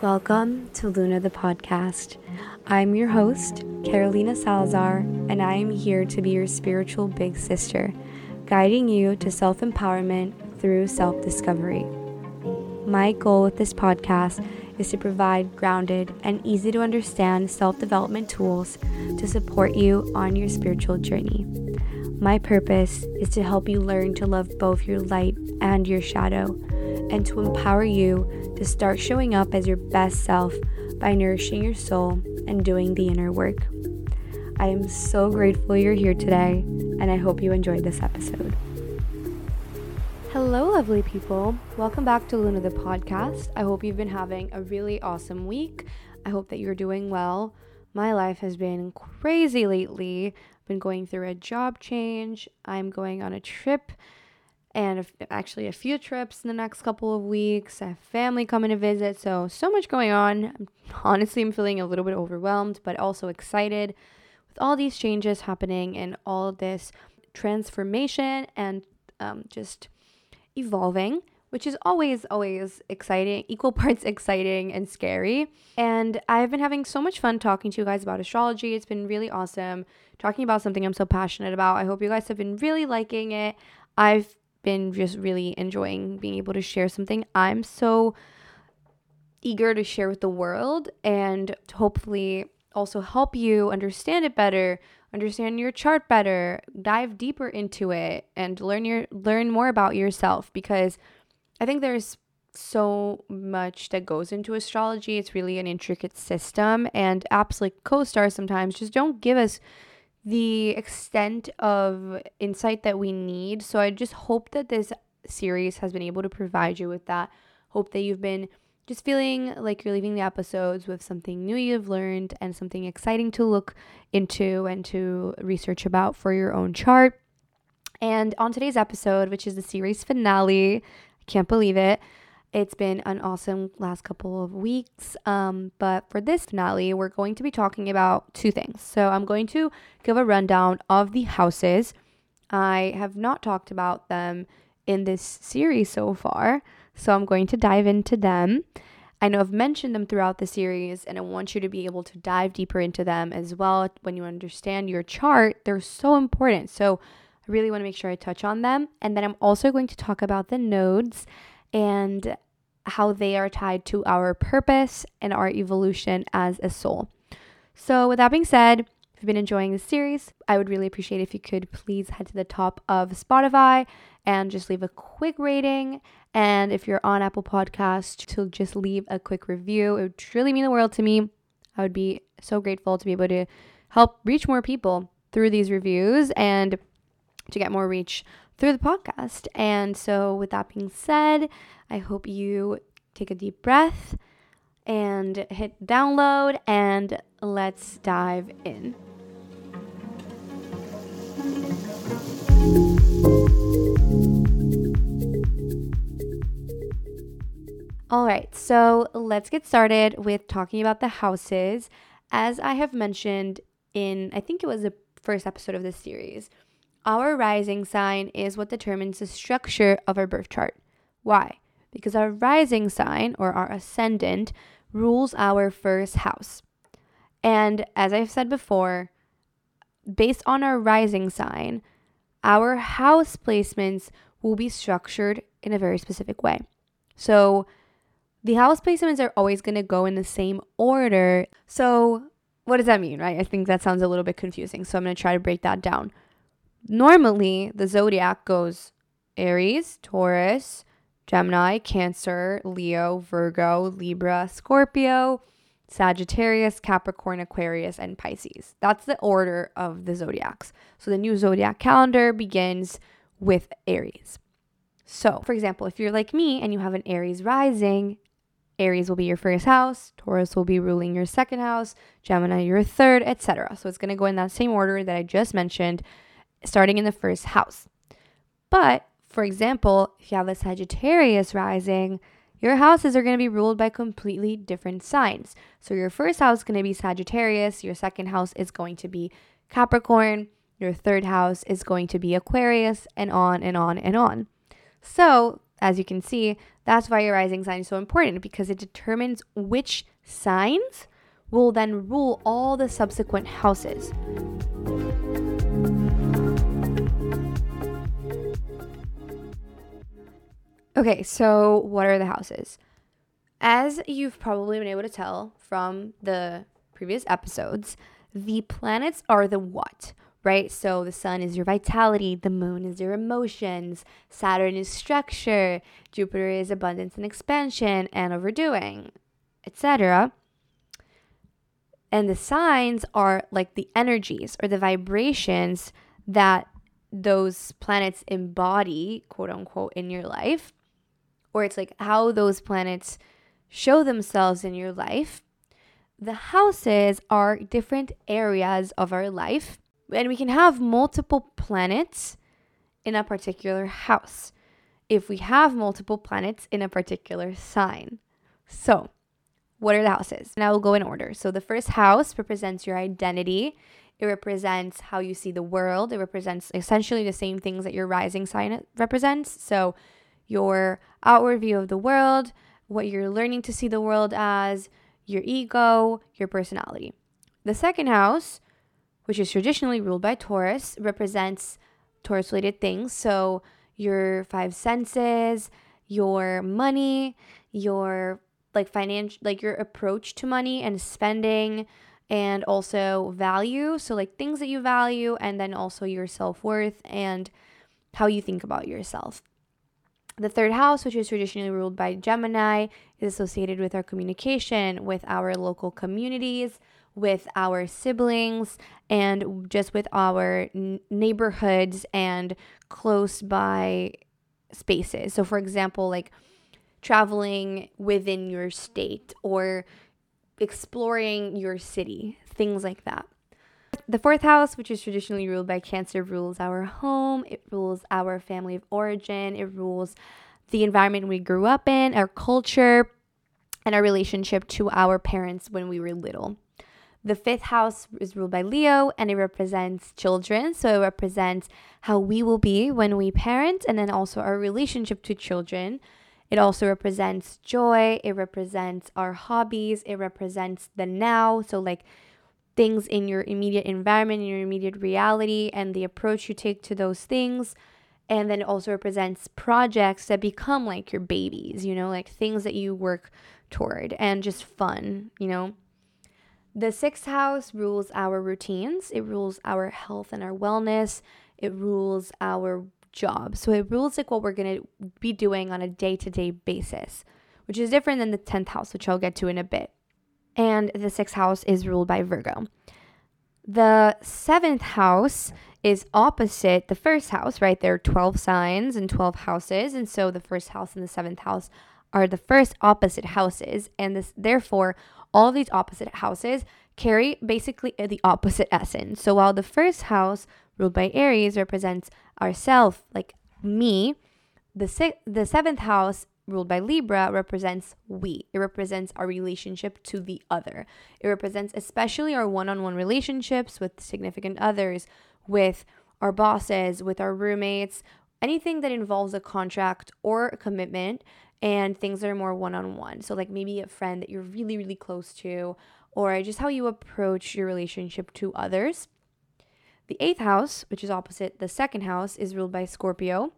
Welcome to Luna the podcast. I'm your host, Carolina Salazar, and I am here to be your spiritual big sister, guiding you to self empowerment through self discovery. My goal with this podcast is to provide grounded and easy to understand self development tools to support you on your spiritual journey. My purpose is to help you learn to love both your light and your shadow, and to empower you to start showing up as your best self by nourishing your soul and doing the inner work. I am so grateful you're here today, and I hope you enjoyed this episode. Hello, lovely people. Welcome back to Luna the podcast. I hope you've been having a really awesome week. I hope that you're doing well. My life has been crazy lately. I've been going through a job change. I'm going on a trip and actually a few trips in the next couple of weeks. I have family coming to visit, so so much going on. Honestly, I'm feeling a little bit overwhelmed, but also excited with all these changes happening and all this transformation and um, just evolving. Which is always, always exciting, equal parts exciting and scary. And I've been having so much fun talking to you guys about astrology. It's been really awesome talking about something I'm so passionate about. I hope you guys have been really liking it. I've been just really enjoying being able to share something I'm so eager to share with the world and hopefully also help you understand it better, understand your chart better, dive deeper into it and learn your learn more about yourself because I think there's so much that goes into astrology. It's really an intricate system and apps like CoStar sometimes just don't give us the extent of insight that we need. So I just hope that this series has been able to provide you with that. Hope that you've been just feeling like you're leaving the episodes with something new you've learned and something exciting to look into and to research about for your own chart. And on today's episode, which is the series finale, I can't believe it. It's been an awesome last couple of weeks. Um, but for this finale, we're going to be talking about two things. So I'm going to give a rundown of the houses. I have not talked about them in this series so far. So I'm going to dive into them. I know I've mentioned them throughout the series, and I want you to be able to dive deeper into them as well when you understand your chart. They're so important. So I really want to make sure I touch on them. And then I'm also going to talk about the nodes and how they are tied to our purpose and our evolution as a soul. So, with that being said, if you've been enjoying this series, I would really appreciate if you could please head to the top of Spotify and just leave a quick rating. And if you're on Apple Podcast, to just leave a quick review. It would truly mean the world to me. I would be so grateful to be able to help reach more people through these reviews and to get more reach through the podcast. And so, with that being said, I hope you take a deep breath and hit download, and let's dive in. All right, so let's get started with talking about the houses. As I have mentioned in, I think it was the first episode of this series, our rising sign is what determines the structure of our birth chart. Why? Because our rising sign or our ascendant rules our first house. And as I've said before, based on our rising sign, our house placements will be structured in a very specific way. So, the house placements are always going to go in the same order. So, what does that mean, right? I think that sounds a little bit confusing. So, I'm going to try to break that down. Normally, the zodiac goes Aries, Taurus, Gemini, Cancer, Leo, Virgo, Libra, Scorpio, Sagittarius, Capricorn, Aquarius, and Pisces. That's the order of the zodiacs. So the new zodiac calendar begins with Aries. So, for example, if you're like me and you have an Aries rising, Aries will be your first house, Taurus will be ruling your second house, Gemini your third, etc. So it's going to go in that same order that I just mentioned, starting in the first house. But for example, if you have a Sagittarius rising, your houses are going to be ruled by completely different signs. So your first house is going to be Sagittarius, your second house is going to be Capricorn, your third house is going to be Aquarius, and on and on and on. So, as you can see, that's why your rising sign is so important because it determines which signs will then rule all the subsequent houses. Okay, so what are the houses? As you've probably been able to tell from the previous episodes, the planets are the what, right? So the sun is your vitality, the moon is your emotions, Saturn is structure, Jupiter is abundance and expansion and overdoing, etc. And the signs are like the energies or the vibrations that those planets embody, quote unquote, in your life. Or it's like how those planets show themselves in your life. The houses are different areas of our life and we can have multiple planets in a particular house if we have multiple planets in a particular sign. So, what are the houses? And I will go in order. So, the first house represents your identity, it represents how you see the world, it represents essentially the same things that your rising sign represents. So, your outward view of the world, what you're learning to see the world as, your ego, your personality. The second house which is traditionally ruled by Taurus, represents Taurus related things. So your five senses, your money, your like financial like your approach to money and spending and also value. So like things that you value and then also your self-worth and how you think about yourself. The third house, which is traditionally ruled by Gemini, is associated with our communication, with our local communities, with our siblings and just with our n- neighborhoods and close by spaces. So, for example, like traveling within your state or exploring your city, things like that. The fourth house, which is traditionally ruled by Cancer, rules our home, it rules our family of origin, it rules the environment we grew up in, our culture, and our relationship to our parents when we were little. The fifth house is ruled by Leo and it represents children. So it represents how we will be when we parent and then also our relationship to children. It also represents joy. It represents our hobbies. It represents the now. So, like things in your immediate environment, in your immediate reality, and the approach you take to those things. And then it also represents projects that become like your babies, you know, like things that you work toward and just fun, you know. The sixth house rules our routines, it rules our health and our wellness, it rules our job. So it rules like what we're going to be doing on a day to day basis, which is different than the 10th house, which I'll get to in a bit. And the sixth house is ruled by Virgo. The seventh house is opposite the first house, right? There are 12 signs and 12 houses. And so the first house and the seventh house are the first opposite houses. And this, therefore, all these opposite houses carry basically the opposite essence. So while the first house, ruled by Aries, represents ourself, like me, the si- the seventh house, ruled by Libra, represents we. It represents our relationship to the other. It represents especially our one-on-one relationships with significant others, with our bosses, with our roommates, anything that involves a contract or a commitment and things that are more one on one. So, like maybe a friend that you're really, really close to, or just how you approach your relationship to others. The eighth house, which is opposite the second house, is ruled by Scorpio.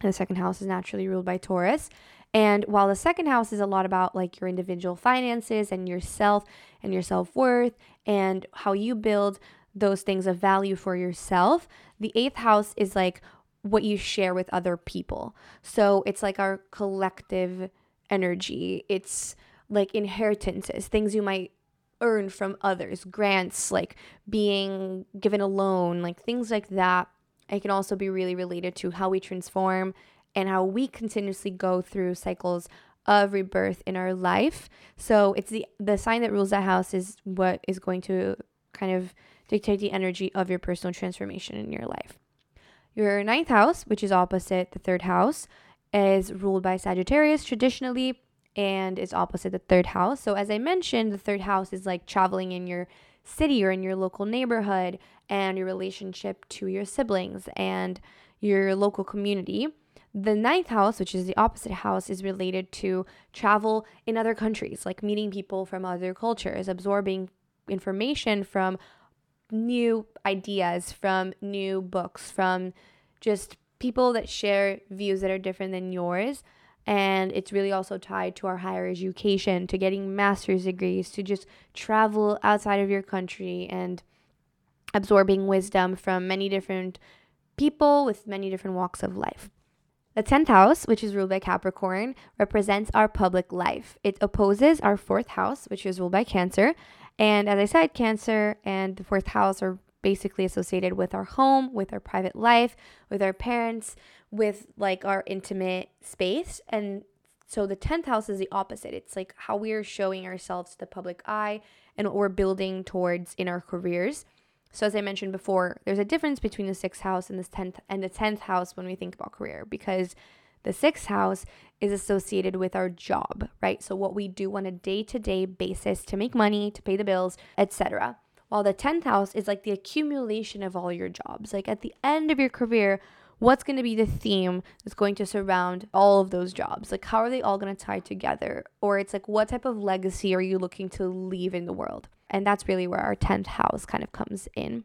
The second house is naturally ruled by Taurus. And while the second house is a lot about like your individual finances and yourself and your self worth and how you build those things of value for yourself, the eighth house is like what you share with other people. So it's like our collective energy. It's like inheritances, things you might earn from others, grants, like being given a loan, like things like that. It can also be really related to how we transform and how we continuously go through cycles of rebirth in our life. So it's the the sign that rules that house is what is going to kind of dictate the energy of your personal transformation in your life. Your ninth house, which is opposite the third house, is ruled by Sagittarius traditionally and is opposite the third house. So as I mentioned, the third house is like traveling in your city or in your local neighborhood and your relationship to your siblings and your local community. The ninth house, which is the opposite house, is related to travel in other countries, like meeting people from other cultures, absorbing information from new ideas, from new books, from just people that share views that are different than yours. And it's really also tied to our higher education, to getting master's degrees, to just travel outside of your country and absorbing wisdom from many different people with many different walks of life. The 10th house, which is ruled by Capricorn, represents our public life. It opposes our fourth house, which is ruled by Cancer. And as I said, Cancer and the fourth house are basically associated with our home, with our private life, with our parents, with like our intimate space. And so the 10th house is the opposite. It's like how we are showing ourselves to the public eye and what we're building towards in our careers. So as I mentioned before, there's a difference between the 6th house and the 10th and the 10th house when we think about career because the 6th house is associated with our job, right? So what we do on a day-to-day basis to make money, to pay the bills, etc. While the 10th house is like the accumulation of all your jobs. Like at the end of your career, what's going to be the theme that's going to surround all of those jobs? Like, how are they all going to tie together? Or it's like, what type of legacy are you looking to leave in the world? And that's really where our 10th house kind of comes in.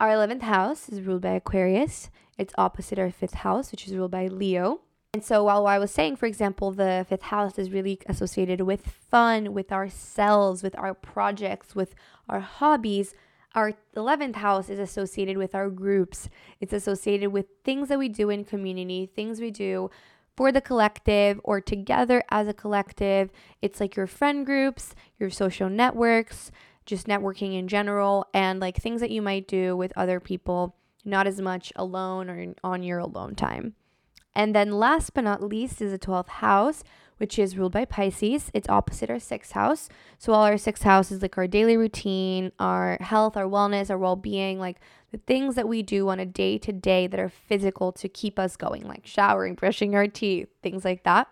Our 11th house is ruled by Aquarius. It's opposite our fifth house, which is ruled by Leo. And so, while I was saying, for example, the fifth house is really associated with fun, with ourselves, with our projects, with our hobbies, our 11th house is associated with our groups. It's associated with things that we do in community, things we do for the collective or together as a collective. It's like your friend groups, your social networks, just networking in general, and like things that you might do with other people, not as much alone or on your alone time. And then last but not least is the 12th house, which is ruled by Pisces. It's opposite our sixth house. So, all our sixth house is like our daily routine, our health, our wellness, our well being, like the things that we do on a day to day that are physical to keep us going, like showering, brushing our teeth, things like that.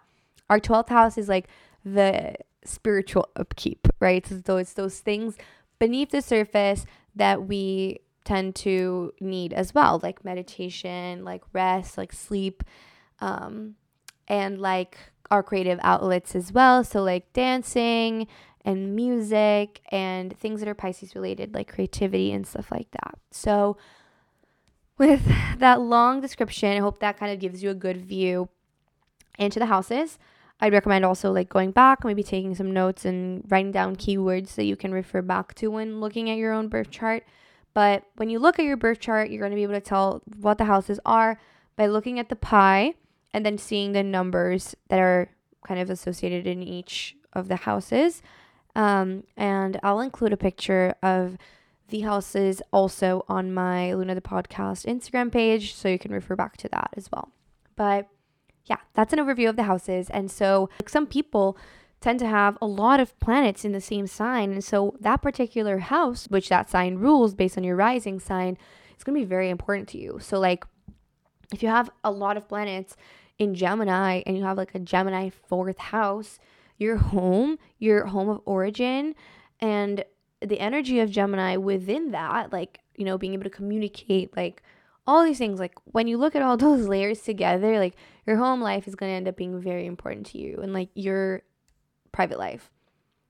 Our 12th house is like the spiritual upkeep, right? So, it's those things beneath the surface that we tend to need as well, like meditation, like rest, like sleep, um, and like our creative outlets as well. So, like dancing and music and things that are Pisces related, like creativity and stuff like that. So, with that long description, I hope that kind of gives you a good view into the houses. I'd recommend also like going back, maybe taking some notes and writing down keywords that you can refer back to when looking at your own birth chart. But when you look at your birth chart, you're going to be able to tell what the houses are by looking at the pie and then seeing the numbers that are kind of associated in each of the houses. Um, and I'll include a picture of the houses also on my Luna the Podcast Instagram page, so you can refer back to that as well. But yeah, that's an overview of the houses. And so like, some people tend to have a lot of planets in the same sign. And so that particular house, which that sign rules based on your rising sign, is going to be very important to you. So, like, if you have a lot of planets in Gemini and you have like a Gemini fourth house, your home, your home of origin, and the energy of Gemini within that, like, you know, being able to communicate, like, all these things, like, when you look at all those layers together, like, your home life is going to end up being very important to you and, like, your private life.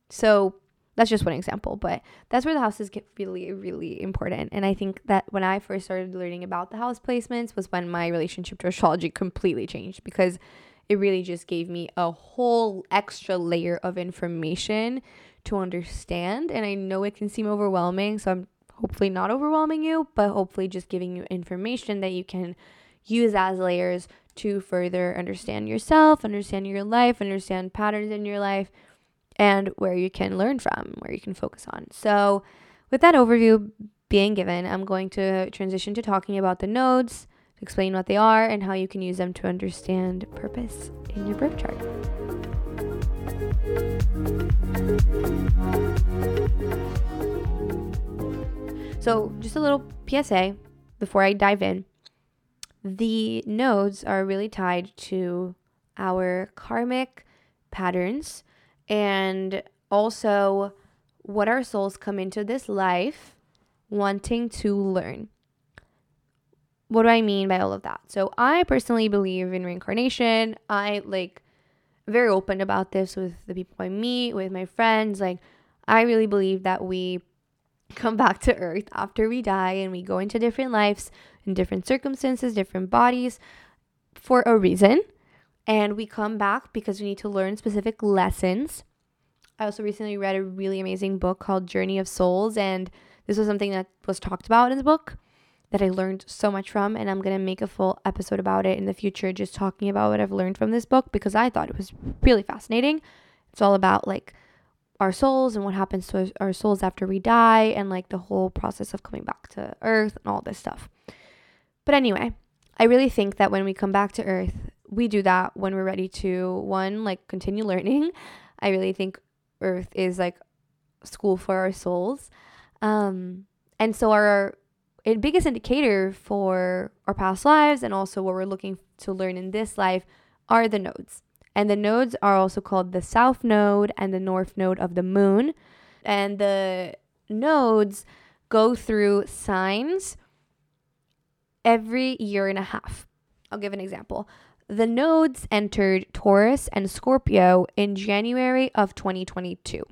So, that's just one example, but that's where the houses get really, really important. And I think that when I first started learning about the house placements was when my relationship to astrology completely changed because it really just gave me a whole extra layer of information to understand. And I know it can seem overwhelming, so I'm hopefully not overwhelming you, but hopefully just giving you information that you can use as layers to further understand yourself, understand your life, understand patterns in your life and where you can learn from, where you can focus on. So, with that overview being given, I'm going to transition to talking about the nodes, to explain what they are and how you can use them to understand purpose in your birth chart. So, just a little PSA before I dive in. The nodes are really tied to our karmic patterns and also what our souls come into this life wanting to learn. What do I mean by all of that? So, I personally believe in reincarnation. I like very open about this with the people I meet, with my friends. Like, I really believe that we come back to earth after we die and we go into different lives in different circumstances, different bodies for a reason. And we come back because we need to learn specific lessons. I also recently read a really amazing book called Journey of Souls, and this was something that was talked about in the book that I learned so much from. And I'm to make a full episode about it in the future, just talking about what I've learned from this book because I thought it was really fascinating. It's all about like our souls and what happens to our souls after we die and like the whole process of coming back to earth and all this stuff. But anyway, I really think that when we come back to earth, we do that when we're ready to one like continue learning. I really think earth is like school for our souls. Um and so our biggest indicator for our past lives and also what we're looking to learn in this life are the nodes. And the nodes are also called the south node and the north node of the moon. And the nodes go through signs every year and a half. I'll give an example. The nodes entered Taurus and Scorpio in January of 2022.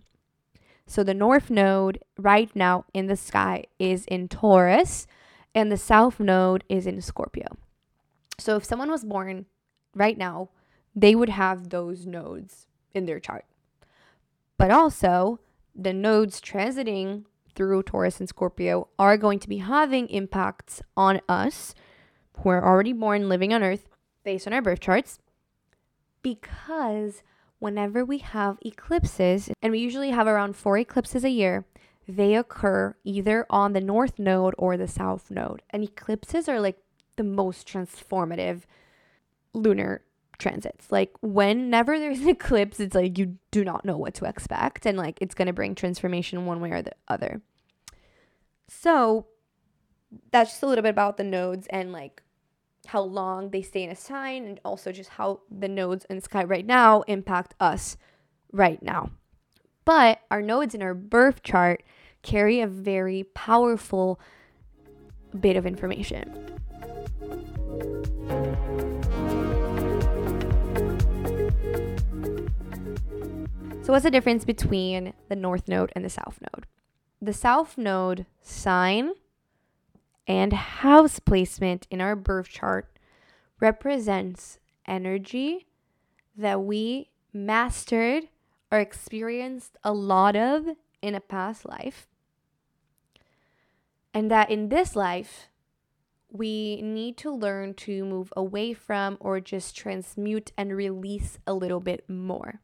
So the north node right now in the sky is in Taurus and the south node is in Scorpio. So if someone was born right now they would have those nodes in their chart. But also, the nodes transiting through Taurus and Scorpio are going to be having impacts on us who are already born living on Earth based on our birth charts because whenever we have eclipses, and we usually have around four eclipses a year, they occur either on the north node or the south node. And eclipses are like the most transformative lunar transits. Like whenever there's an eclipse, it's like you do not know what to expect and like it's to bring transformation one way or the other. So that's just a little bit about the nodes and like how long they stay in a sign and also just how the nodes in the sky right now impact us right now. But our nodes in our birth chart carry a very powerful bit of information. So, what's the difference between the north node and the south node? The south node sign and house placement in our birth chart represents energy that we mastered or experienced a lot of in a past life. And that in this life, we need to learn to move away from or just transmute and release a little bit more.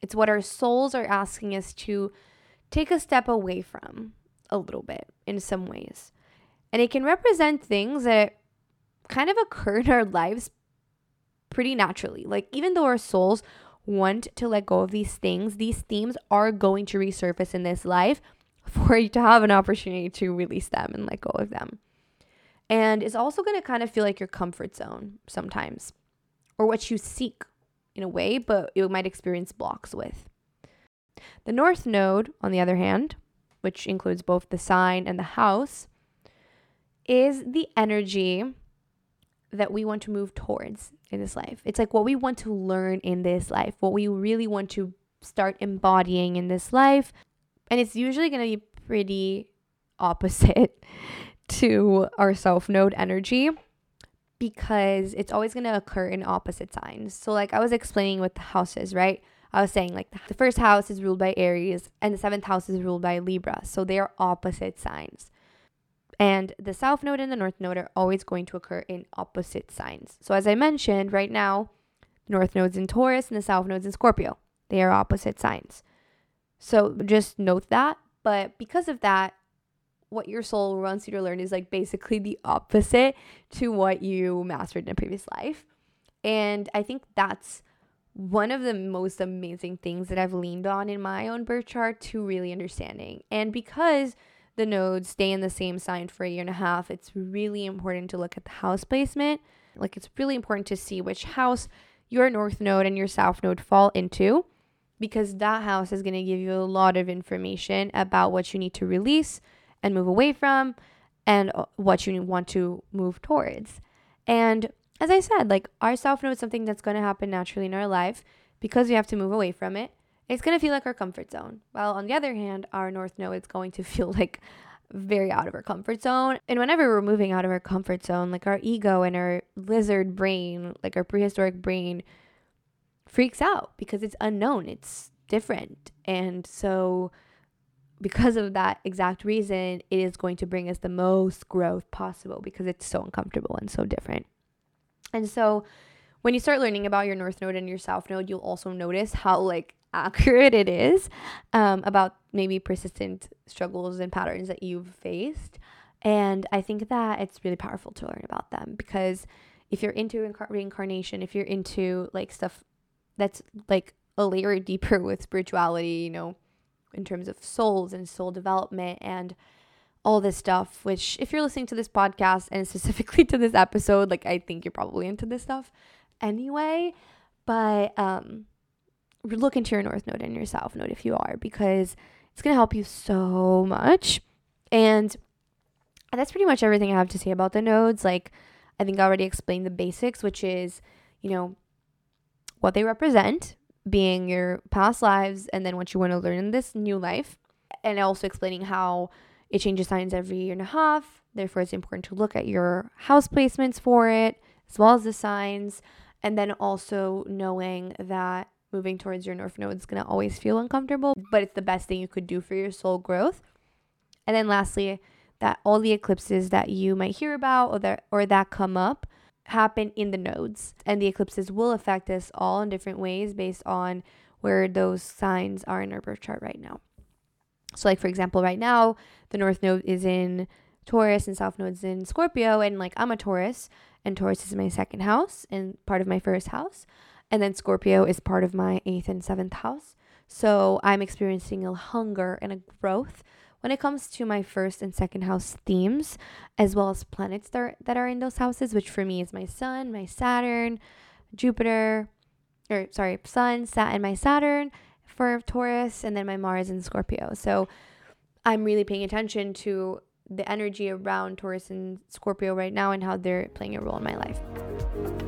It's what our souls are asking us to take a step away from a little bit in some ways. And it can represent things that kind of occur in our lives pretty naturally. Like, even though our souls want to let go of these things, these themes are going to resurface in this life for you to have an opportunity to release them and let go of them. And it's also going to kind of feel like your comfort zone sometimes or what you seek in a way, but you might experience blocks with. The north node, on the other hand, which includes both the sign and the house, is the energy that we want to move towards in this life. It's like what we want to learn in this life, what we really want to start embodying in this life. And it's usually going to be pretty opposite to our south node energy because it's always going to occur in opposite signs. So, like I was explaining with the houses, right? I was saying, like, the first house is ruled by Aries and the seventh house is ruled by Libra. So, they are opposite signs. And the south node and the north node are always going to occur in opposite signs. So, as I mentioned, right now, the north node's in Taurus and the south node's in Scorpio. They are opposite signs. So, just note that. But because of that, what your soul wants you to learn is like basically the opposite to what you mastered in a previous life. And I think that's one of the most amazing things that I've leaned on in my own birth chart to really understanding. And because the nodes stay in the same sign for a year and a half, it's really important to look at the house placement. Like it's really important to see which house your north node and your south node fall into because that house is going to give you a lot of information about what you need to release and move away from and uh, what you want to move towards. And as I said, like our south node is something that's going to happen naturally in our life because we have to move away from it. It's going to feel like our comfort zone. While on the other hand, our north node is going to feel like very out of our comfort zone. And whenever we're moving out of our comfort zone, like our ego and our lizard brain, like our prehistoric brain, freaks out because it's unknown, it's different. And so, because of that exact reason, it is going to bring us the most growth possible because it's so uncomfortable and so different. And so, when you start learning about your north node and your south node, you'll also notice how like accurate it is um, about maybe persistent struggles and patterns that you've faced. And I think that it's really powerful to learn about them because if you're into incar- reincarnation, if you're into like stuff that's like a layer deeper with spirituality, you know, in terms of souls and soul development and all this stuff, which if you're listening to this podcast and specifically to this episode, like I think you're probably into this stuff anyway. But um look into your north node and your south node if you are, because it's gonna help you so much. And that's pretty much everything I have to say about the nodes. Like I think I already explained the basics, which is, you know, what they represent, being your past lives and then what you want to learn in this new life. And also explaining how it changes signs every year and a half. Therefore, it's important to look at your house placements for it, as well as the signs. And then also knowing that moving towards your north node is going to always feel uncomfortable, but it's the best thing you could do for your soul growth. And then lastly, that all the eclipses that you might hear about or that or that come up happen in the nodes. And the eclipses will affect us all in different ways based on where those signs are in our birth chart right now. So, like for example, right now, the North Node is in Taurus and South Node's in Scorpio, and like I'm a Taurus, and Taurus is my second house and part of my first house. And then Scorpio is part of my eighth and seventh house. So I'm experiencing a hunger and a growth when it comes to my first and second house themes, as well as planets that are, that are in those houses, which for me is my Sun, my Saturn, Jupiter, or sorry, Sun, Sat, and my Saturn for Taurus, and then my Mars in Scorpio. So I'm really paying attention to the energy around Taurus and Scorpio right now and how they're playing a role in my life.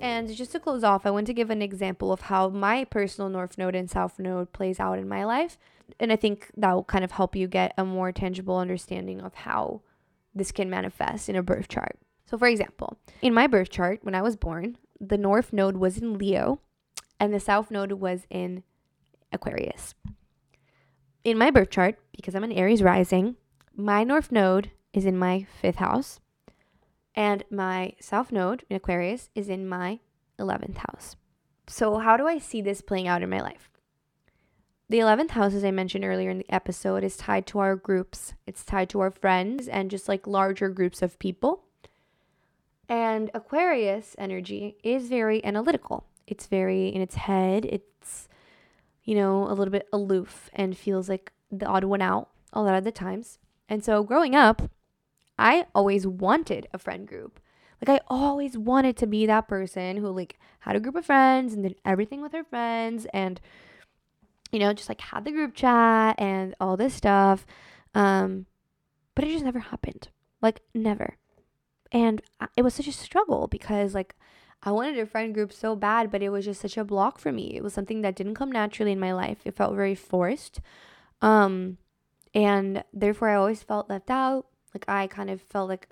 And just to close off, I want to give an example of how my personal North Node and South Node plays out in my life. And I think that will kind of help you get a more tangible understanding of how this can manifest in a birth chart. So, for example, in my birth chart, when I was born, the North Node was in Leo and the South Node was in Aquarius. In my birth chart, because I'm an Aries rising, my North Node is in my fifth house and my south node in Aquarius is in my 11th house. So, how do I see this playing out in my life? The 11th house, as I mentioned earlier in the episode, is tied to our groups, it's tied to our friends and just like larger groups of people. And Aquarius energy is very analytical. It's very in its head. It's, you know, a little bit aloof and feels like the odd one out a lot of the times. And so growing up, I always wanted a friend group. Like I always wanted to be that person who like had a group of friends and did everything with her friends and you know, just like had the group chat and all this stuff. Um but it just never happened. Like never. And it was such a struggle because like I wanted a friend group so bad, but it was just such a block for me. It was something that didn't come naturally in my life. It felt very forced. Um and therefore I always felt left out like I kind of felt like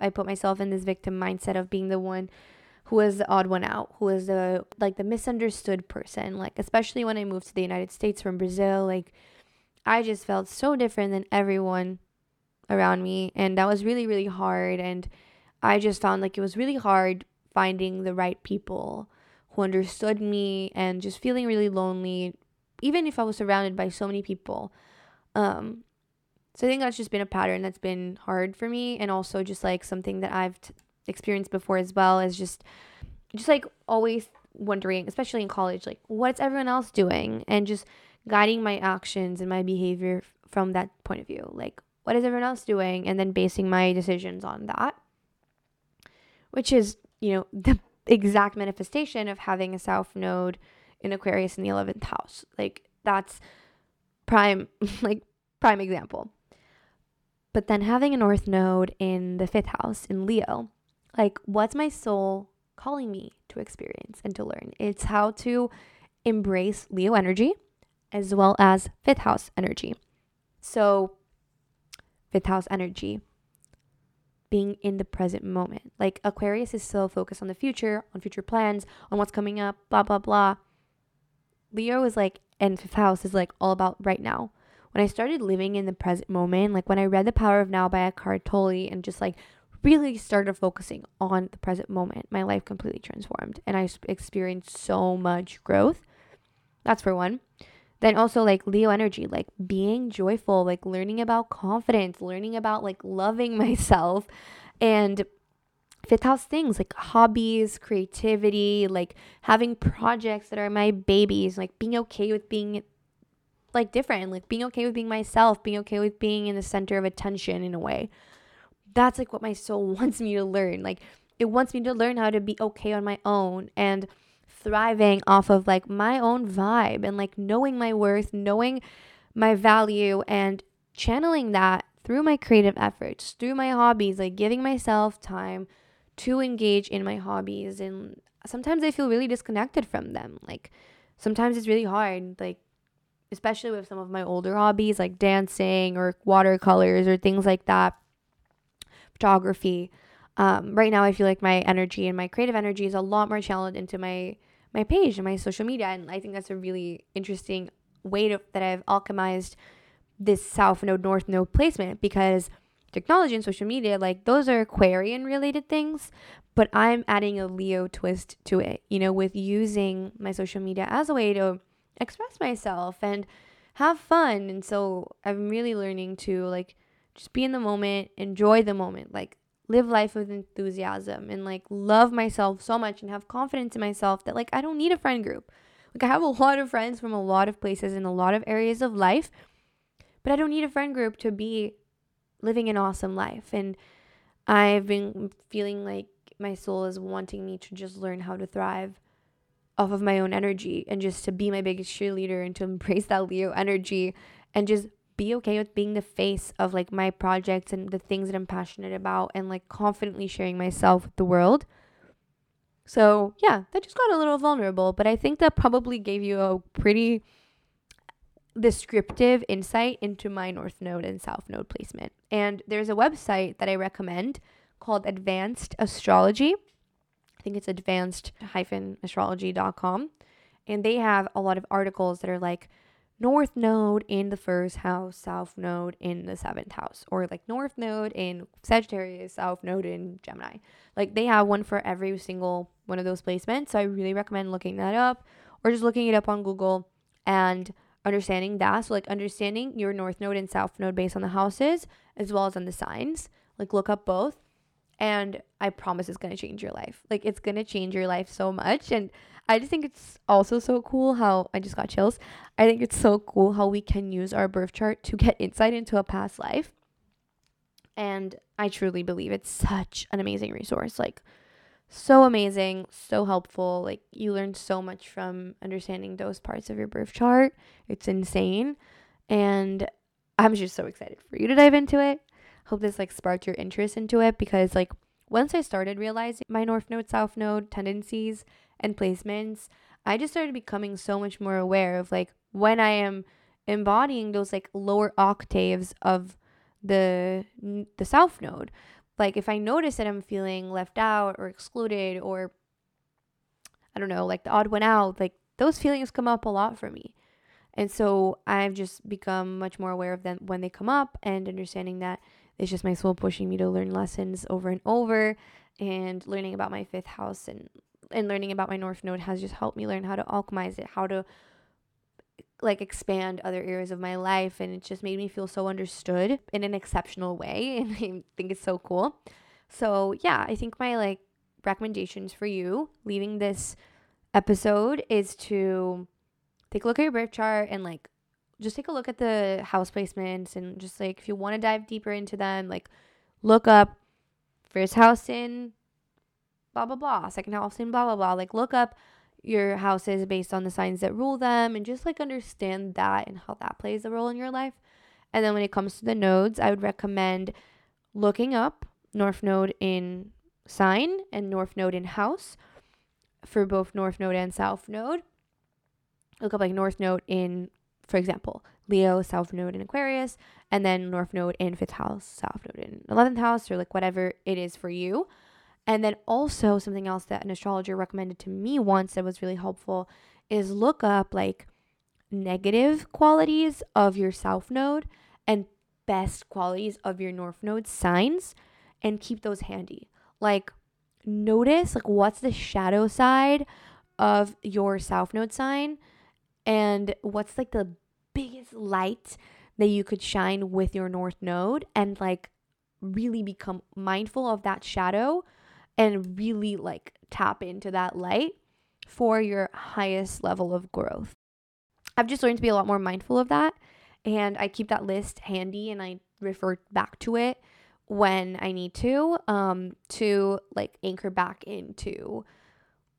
I put myself in this victim mindset of being the one who was the odd one out, who was the like the misunderstood person. Like especially when I moved to the United States from Brazil, like I just felt so different than everyone around me and that was really really hard and I just found like it was really hard finding the right people who understood me and just feeling really lonely even if I was surrounded by so many people. Um, so I think that's just been a pattern that's been hard for me, and also just like something that I've t- experienced before as well is just, just like always wondering, especially in college, like what's everyone else doing, and just guiding my actions and my behavior from that point of view. Like what is everyone else doing, and then basing my decisions on that, which is you know the exact manifestation of having a South Node in Aquarius in the 11th house. Like that's prime like prime example. But then having a North Node in the 5th house in Leo, like what's my soul calling me to experience and to learn? It's how to embrace Leo energy as well as 5th house energy. So 5th house energy being in the present moment. Like Aquarius is so focused on the future, on future plans, on what's coming up, blah, blah, blah. Leo is like, and fifth house is like all about right now. When I started living in the present moment, like when I read The Power of Now by Eckhart Tolle and just like really started focusing on the present moment, my life completely transformed and I experienced so much growth. That's for one. Then also like Leo energy, like being joyful, like learning about confidence, learning about like loving myself and fifth house things like hobbies, creativity, like having projects that are my babies, like being okay with being like different, like being okay with being myself, being okay with being in the center of attention in a way. That's like what my soul wants me to learn. Like it wants me to learn how to be okay on my own and thriving off of like my own vibe and like knowing my worth, knowing my value, and channeling that through my creative efforts, through my hobbies, like giving myself time to engage in my hobbies. And sometimes I feel really disconnected from them. Like sometimes it's really hard, like, especially with some of my older hobbies like dancing or watercolors or things like that, photography. Um, right now, I feel like my energy and my creative energy is a lot more channeled into my my page and my social media. And I think that's a really interesting way to, that I've alchemized this South Node, North Node placement because technology and social media, like those are Aquarian related things, but I'm adding a Leo twist to it, you know, with using my social media as a way to express myself and have fun. And so I'm really learning to like just be in the moment, enjoy the moment. Like live life with enthusiasm and like love myself so much and have confidence in myself that like I don't need a friend group. Like I have a lot of friends from a lot of places in a lot of areas of life, but I don't need a friend group to be living an awesome life. And I've been feeling like my soul is wanting me to just learn how to thrive off of my own energy and just to be my biggest cheerleader and to embrace that Leo energy and just be okay with being the face of like my projects and the things that I'm passionate about and like confidently sharing myself with the world. So, yeah, that just got a little vulnerable, but I think that probably gave you a pretty descriptive insight into my North Node and South Node placement. And there's a website that I recommend called Advanced Astrology. Think it's advanced-astrology.com. And they have a lot of articles that are like north node in the first house, south node in the seventh house, or like north node in Sagittarius, south node in Gemini. Like they have one for every single one of those placements. So I really recommend looking that up or just looking it up on Google and understanding that. So like understanding your north node and south node based on the houses as well as on the signs. Like look up both and I promise it's to change your life. Like it's to change your life so much and I just think it's also so cool how I just got chills. I think it's so cool how we can use our birth chart to get insight into a past life. And I truly believe it's such an amazing resource. Like, so amazing, so helpful. Like, you learn so much from understanding those parts of your birth chart. It's insane. And I'm just so excited for you to dive into it. Hope this like sparked your interest into it because like once I started realizing my North Node, South Node tendencies and placements, I just started becoming so much more aware of like when I am embodying those like lower octaves of the the South Node. Like if I notice that I'm feeling left out or excluded or I don't know, like the odd one out, like those feelings come up a lot for me. And so I've just become much more aware of them when they come up and understanding that it's just my soul pushing me to learn lessons over and over and learning about my fifth house and and learning about my north node has just helped me learn how to alchemize it, how to like expand other areas of my life and it just made me feel so understood in an exceptional way and I think it's so cool. So, yeah, I think my like recommendations for you leaving this episode is to take a look at your birth chart and like just take a look at the house placements and just like if you want to dive deeper into them, like look up first house in blah blah blah, second house in blah blah blah. Like look up your houses based on the signs that rule them and just like understand that and how that plays a role in your life. And then when it comes to the nodes, I would recommend looking up North Node in sign and North Node in house for both North Node and South Node. Look up like North Node in, for example, Leo, South Node in Aquarius, and then North Node in fifth house, South Node in 11th house, or like whatever it is for you. And then also something else that an astrologer recommended to me once that was really helpful is look up like negative qualities of your south node and best qualities of your north node signs and keep those handy. Like notice like what's the shadow side of your south node sign and what's like the biggest light that you could shine with your north node and like really become mindful of that shadow and really like tap into that light for your highest level of growth. I've just learned to be a lot more mindful of that. And I keep that list handy and I refer back to it when I need to, um, to like anchor back into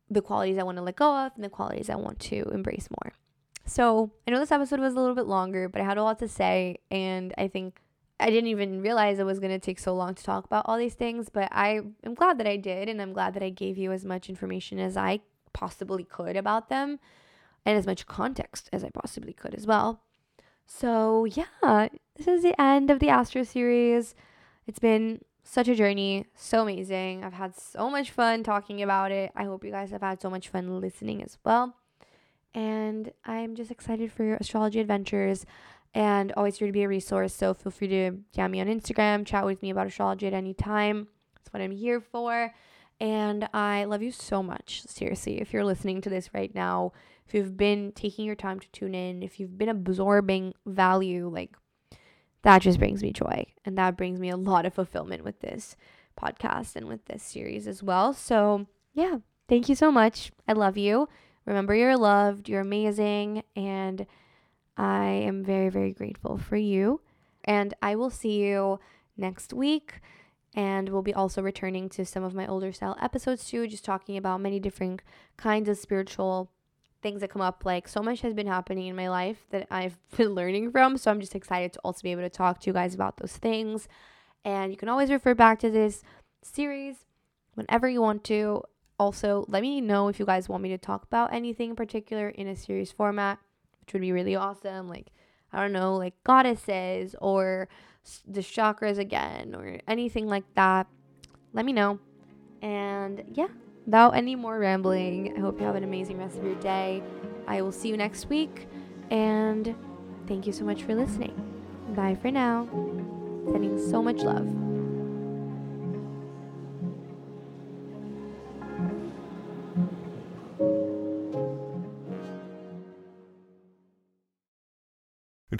the qualities I want to let go of and the qualities I want to embrace more. So I know this episode was a little bit longer, but I had a lot to say. And I think I didn't even realize it was going to take so long to talk about all these things, but I am glad that I did. And I'm glad that I gave you as much information as I possibly could about them and as much context as I possibly could as well. So, yeah, this is the end of the Astro series. It's been such a journey, so amazing. I've had so much fun talking about it. I hope you guys have had so much fun listening as well. And I'm just excited for your astrology adventures and always here to be a resource. So feel free to DM me on Instagram, chat with me about astrology at any time. That's what I'm here for. And I love you so much. Seriously, if you're listening to this right now, if you've been taking your time to tune in, if you've been absorbing value, like that just brings me joy. And that brings me a lot of fulfillment with this podcast and with this series as well. So, yeah, thank you so much. I love you. Remember, you're loved, you're amazing. And I am very, very grateful for you. And I will see you next week. And we'll be also returning to some of my older style episodes too, just talking about many different kinds of spiritual things that come up. Like, so much has been happening in my life that I've been learning from. So I'm just excited to also be able to talk to you guys about those things. And you can always refer back to this series whenever you want to. Also, let me know if you guys want me to talk about anything in particular in a series format which would be really awesome. Like, I don't know, like goddesses or the chakras again or anything like that. Let me know. And yeah, without any more rambling, I hope you have an amazing rest of your day. I will see you next week. And thank you so much for listening. Bye for now. Sending so much love.